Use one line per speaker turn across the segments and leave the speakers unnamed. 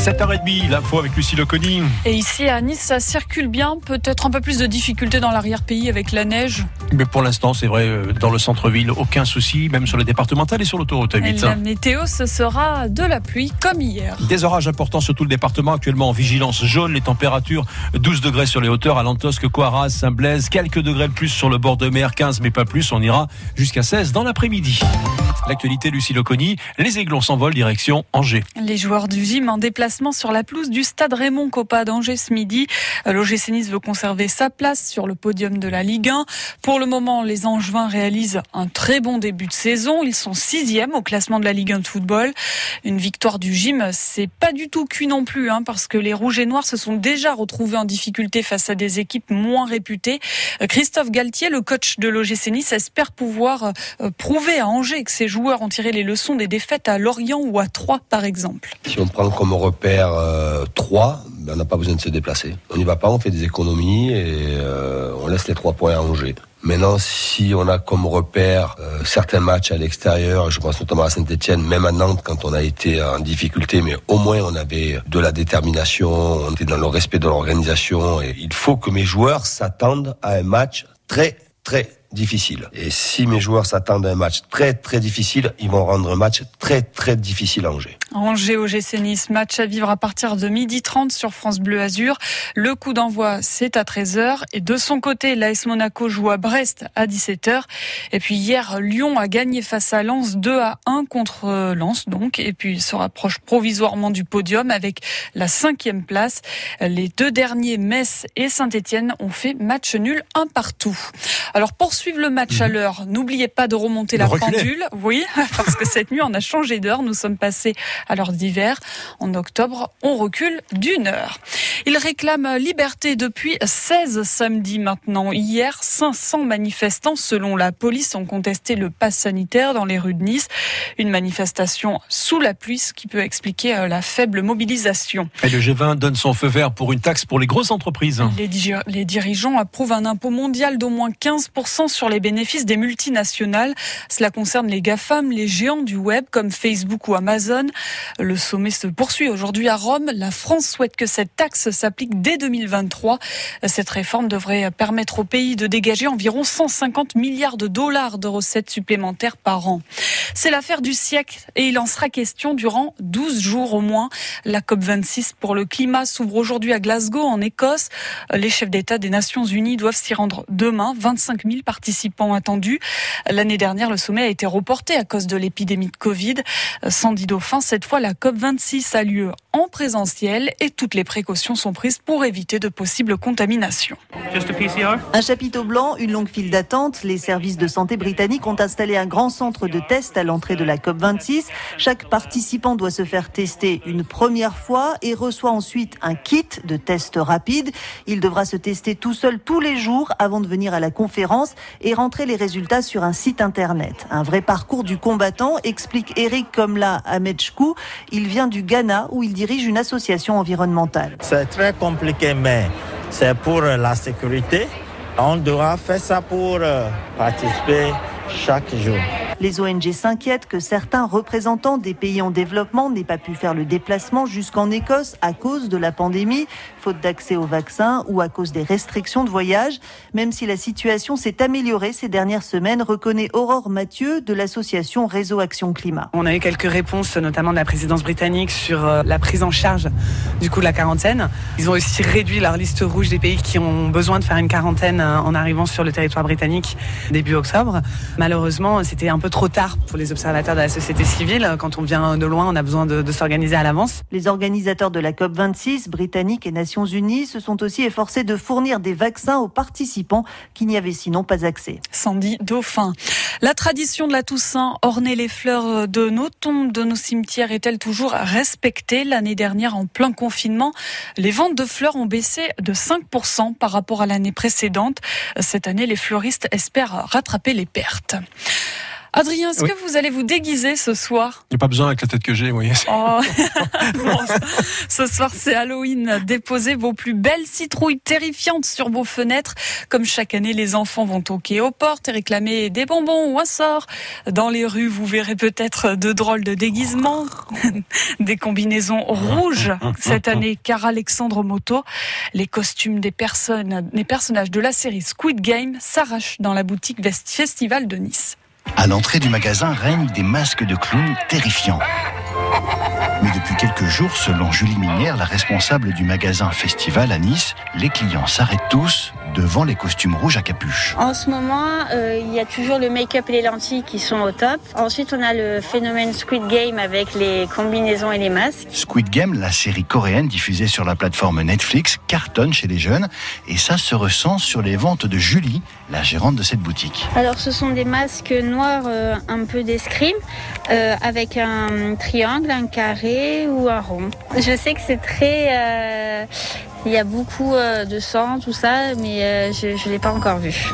7h30, l'info avec Lucie Loconi.
Et ici à Nice, ça circule bien. Peut-être un peu plus de difficultés dans l'arrière-pays avec la neige.
Mais pour l'instant, c'est vrai, euh, dans le centre-ville, aucun souci, même sur le départemental et sur l'autoroute
Et
8.
la météo, ce sera de la pluie comme hier.
Des orages importants sur tout le département, actuellement en vigilance jaune, les températures 12 degrés sur les hauteurs à Lantosque, Coaras, Saint-Blaise, quelques degrés de plus sur le bord de mer, 15 mais pas plus, on ira jusqu'à 16 dans l'après-midi. L'actualité, Lucie Loconi, les aiglons s'envolent direction Angers.
Les joueurs du gym en déplacement sur la pelouse du stade Raymond Coppa d'Angers ce midi. L'OGC Nice veut conserver sa place sur le podium de la Ligue 1. Pour le moment, les Angevins réalisent un très bon début de saison. Ils sont sixième au classement de la Ligue 1 de football. Une victoire du gym, c'est pas du tout cuit non plus, hein, parce que les Rouges et Noirs se sont déjà retrouvés en difficulté face à des équipes moins réputées. Euh, Christophe Galtier, le coach de l'OGC Nice, espère pouvoir euh, prouver à Angers que ses joueurs ont tiré les leçons des défaites à Lorient ou à Troyes, par exemple.
Si on prend comme repère euh, 3, ben on n'a pas besoin de se déplacer. On n'y va pas, on fait des économies et euh, on laisse les 3 points à Angers. Maintenant, si on a comme repère euh, certains matchs à l'extérieur, je pense notamment à Saint-Etienne, même à Nantes quand on a été en difficulté, mais au moins on avait de la détermination, on était dans le respect de l'organisation. Et il faut que mes joueurs s'attendent à un match très très difficile. Et si mes joueurs s'attendent à un match très très difficile, ils vont rendre un match très très difficile à Angers.
Angers OGC Nice, match à vivre à partir de 12h30 sur France Bleu Azur. Le coup d'envoi, c'est à 13h. Et de son côté, l'AS Monaco joue à Brest à 17h. Et puis hier, Lyon a gagné face à Lens 2 à 1 contre Lens, donc. Et puis il se rapproche provisoirement du podium avec la cinquième place. Les deux derniers, Metz et Saint-Etienne, ont fait match nul un partout. Alors pour suivre le match à l'heure, n'oubliez pas de remonter la
reculer.
pendule. Oui, parce que cette nuit, on a changé d'heure. Nous sommes passés l'heure d'hiver. En octobre, on recule d'une heure. Il réclame liberté depuis 16 samedis maintenant. Hier, 500 manifestants, selon la police, ont contesté le pass sanitaire dans les rues de Nice. Une manifestation sous la pluie, ce qui peut expliquer euh, la faible mobilisation.
Et le G20 donne son feu vert pour une taxe pour les grosses entreprises.
Les, digi- les dirigeants approuvent un impôt mondial d'au moins 15% sur les bénéfices des multinationales. Cela concerne les GAFAM, les géants du web comme Facebook ou Amazon. Le sommet se poursuit aujourd'hui à Rome. La France souhaite que cette taxe s'applique dès 2023. Cette réforme devrait permettre au pays de dégager environ 150 milliards de dollars de recettes supplémentaires par an. C'est l'affaire du siècle et il en sera question durant 12 jours au moins. La COP26 pour le climat s'ouvre aujourd'hui à Glasgow en Écosse. Les chefs d'État des Nations Unies doivent s'y rendre demain. 25 000 participants attendus. L'année dernière, le sommet a été reporté à cause de l'épidémie de Covid. Sans dit dauphin, cette fois, la COP26 a lieu en présentiel et toutes les précautions sont prises pour éviter de possibles contaminations.
Un chapiteau blanc, une longue file d'attente. Les services de santé britanniques ont installé un grand centre de test à l'entrée de la COP26. Chaque participant doit se faire tester une première fois et reçoit ensuite un kit de test rapide. Il devra se tester tout seul tous les jours avant de venir à la conférence et rentrer les résultats sur un site internet. Un vrai parcours du combattant, explique Eric Komla Ahmedchkou. Il vient du Ghana où il dirige une association environnementale.
C'est très compliqué, mais c'est pour la sécurité. On doit faire ça pour euh, participer chaque jour.
Les ONG s'inquiètent que certains représentants des pays en développement n'aient pas pu faire le déplacement jusqu'en Écosse à cause de la pandémie, faute d'accès aux vaccins ou à cause des restrictions de voyage. Même si la situation s'est améliorée ces dernières semaines, reconnaît Aurore Mathieu de l'association Réseau Action Climat.
On a eu quelques réponses, notamment de la présidence britannique, sur euh, la prise en charge du coup de la quarantaine. Ils ont aussi réduit leur liste rouge des pays qui ont besoin de faire une quarantaine euh, en arrivant sur le territoire britannique début octobre. Malheureusement, c'était un peu trop tard pour les observateurs de la société civile. Quand on vient de loin, on a besoin de, de s'organiser à l'avance.
Les organisateurs de la COP26, Britanniques et Nations Unies, se sont aussi efforcés de fournir des vaccins aux participants qui n'y avaient sinon pas accès.
Sandy Dauphin. La tradition de la Toussaint, orner les fleurs de nos tombes, de nos cimetières, est-elle toujours respectée? L'année dernière, en plein confinement, les ventes de fleurs ont baissé de 5% par rapport à l'année précédente. Cette année, les fleuristes espèrent rattraper les pertes. Adrien, est-ce que vous allez vous déguiser ce soir?
Il n'y a pas besoin avec la tête que j'ai, vous voyez.
Oh. ce soir, c'est Halloween. Déposez vos plus belles citrouilles terrifiantes sur vos fenêtres. Comme chaque année, les enfants vont toquer aux portes et réclamer des bonbons ou un sort. Dans les rues, vous verrez peut-être de drôles de déguisements, des combinaisons rouges cette année, car Alexandre Moto, les costumes des personnes, des personnages de la série Squid Game s'arrachent dans la boutique Festival de Nice.
À l'entrée du magasin règnent des masques de clowns terrifiants. Mais depuis quelques jours, selon Julie Minière, la responsable du magasin Festival à Nice, les clients s'arrêtent tous devant les costumes rouges à capuche.
En ce moment, euh, il y a toujours le make-up et les lentilles qui sont au top. Ensuite, on a le phénomène Squid Game avec les combinaisons et les masques.
Squid Game, la série coréenne diffusée sur la plateforme Netflix, cartonne chez les jeunes et ça se ressent sur les ventes de Julie, la gérante de cette boutique.
Alors, ce sont des masques noirs euh, un peu d'escrime euh, avec un triangle, un carré ou un rond. Je sais que c'est très euh, il y a beaucoup euh, de sang, tout ça, mais euh, je ne l'ai pas encore vu.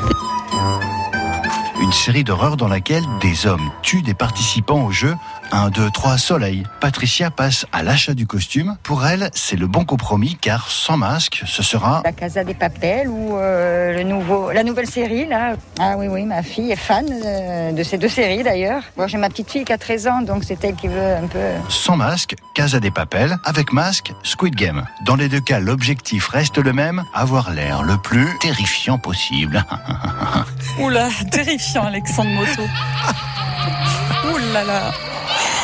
Une série d'horreurs dans laquelle des hommes tuent des participants au jeu 1, 2, 3, soleil. Patricia passe à l'achat du costume. Pour elle, c'est le bon compromis car sans masque, ce sera...
La Casa des Papels ou euh, le nouveau, la nouvelle série là. Ah oui, oui, ma fille est fan de, de ces deux séries d'ailleurs. Moi j'ai ma petite fille qui a 13 ans donc c'est elle qui veut un peu...
Sans masque, Casa des Papels. Avec masque, Squid Game. Dans les deux cas, l'objectif reste le même, avoir l'air le plus terrifiant possible.
Oula, terrifiant Alexandre Moto. Oula là.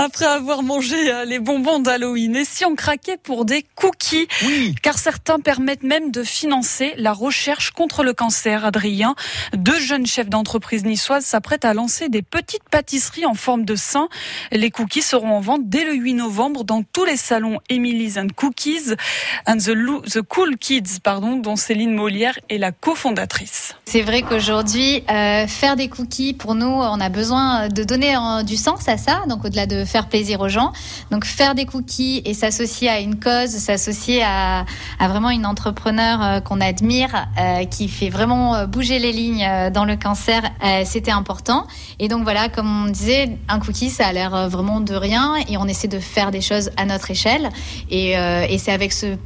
Après avoir mangé euh, les bonbons d'Halloween, et si on craquait pour des cookies?
Oui.
Car certains permettent même de financer la recherche contre le cancer. Adrien, deux jeunes chefs d'entreprise niçoises s'apprêtent à lancer des petites pâtisseries en forme de sein. Les cookies seront en vente dès le 8 novembre dans tous les salons Emily's and Cookies and the, Cool Kids, pardon, dont Céline Molière est la cofondatrice.
C'est vrai qu'aujourd'hui, euh, faire des cookies, pour nous, on a besoin de donner euh, du sens à ça, donc au-delà de faire plaisir aux gens. Donc faire des cookies et s'associer à une cause, s'associer à, vraiment une entrepreneur euh, qu'on admire, euh, qui fait vraiment euh, bouger les lignes dans le cancer, c'était important. Et donc voilà, comme on disait, un cookie, ça a l'air vraiment de rien et on essaie de faire des choses à notre échelle. Et c'est avec ce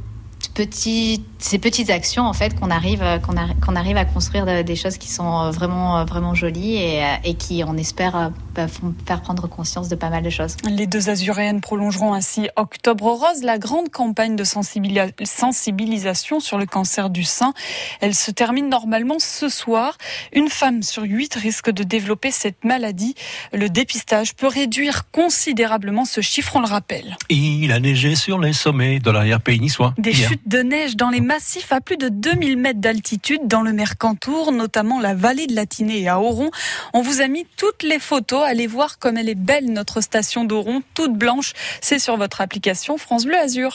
petit, ces petites actions en fait qu'on arrive qu'on arri- qu'on arrive à construire de- des choses qui sont euh, vraiment euh, vraiment jolies et, euh, et qui on espère bah, font faire prendre conscience de pas mal de choses.
Les deux azuréennes prolongeront ainsi Octobre Rose, la grande campagne de sensibili- sensibilisation sur le cancer du sein. Elle se termine normalement ce soir. Une femme sur huit risque de développer cette maladie. Le dépistage peut réduire considérablement ce chiffre, on le rappelle.
Il a neigé sur les sommets de l'arrière-pays niçois.
Des chutes de neige dans les massifs à plus de 2000 mètres d'altitude dans le Mercantour, notamment la vallée de la Tinée et à Oron. On vous a mis toutes les photos. Allez voir comme elle est belle, notre station d'Oron, toute blanche. C'est sur votre application France Bleu Azur.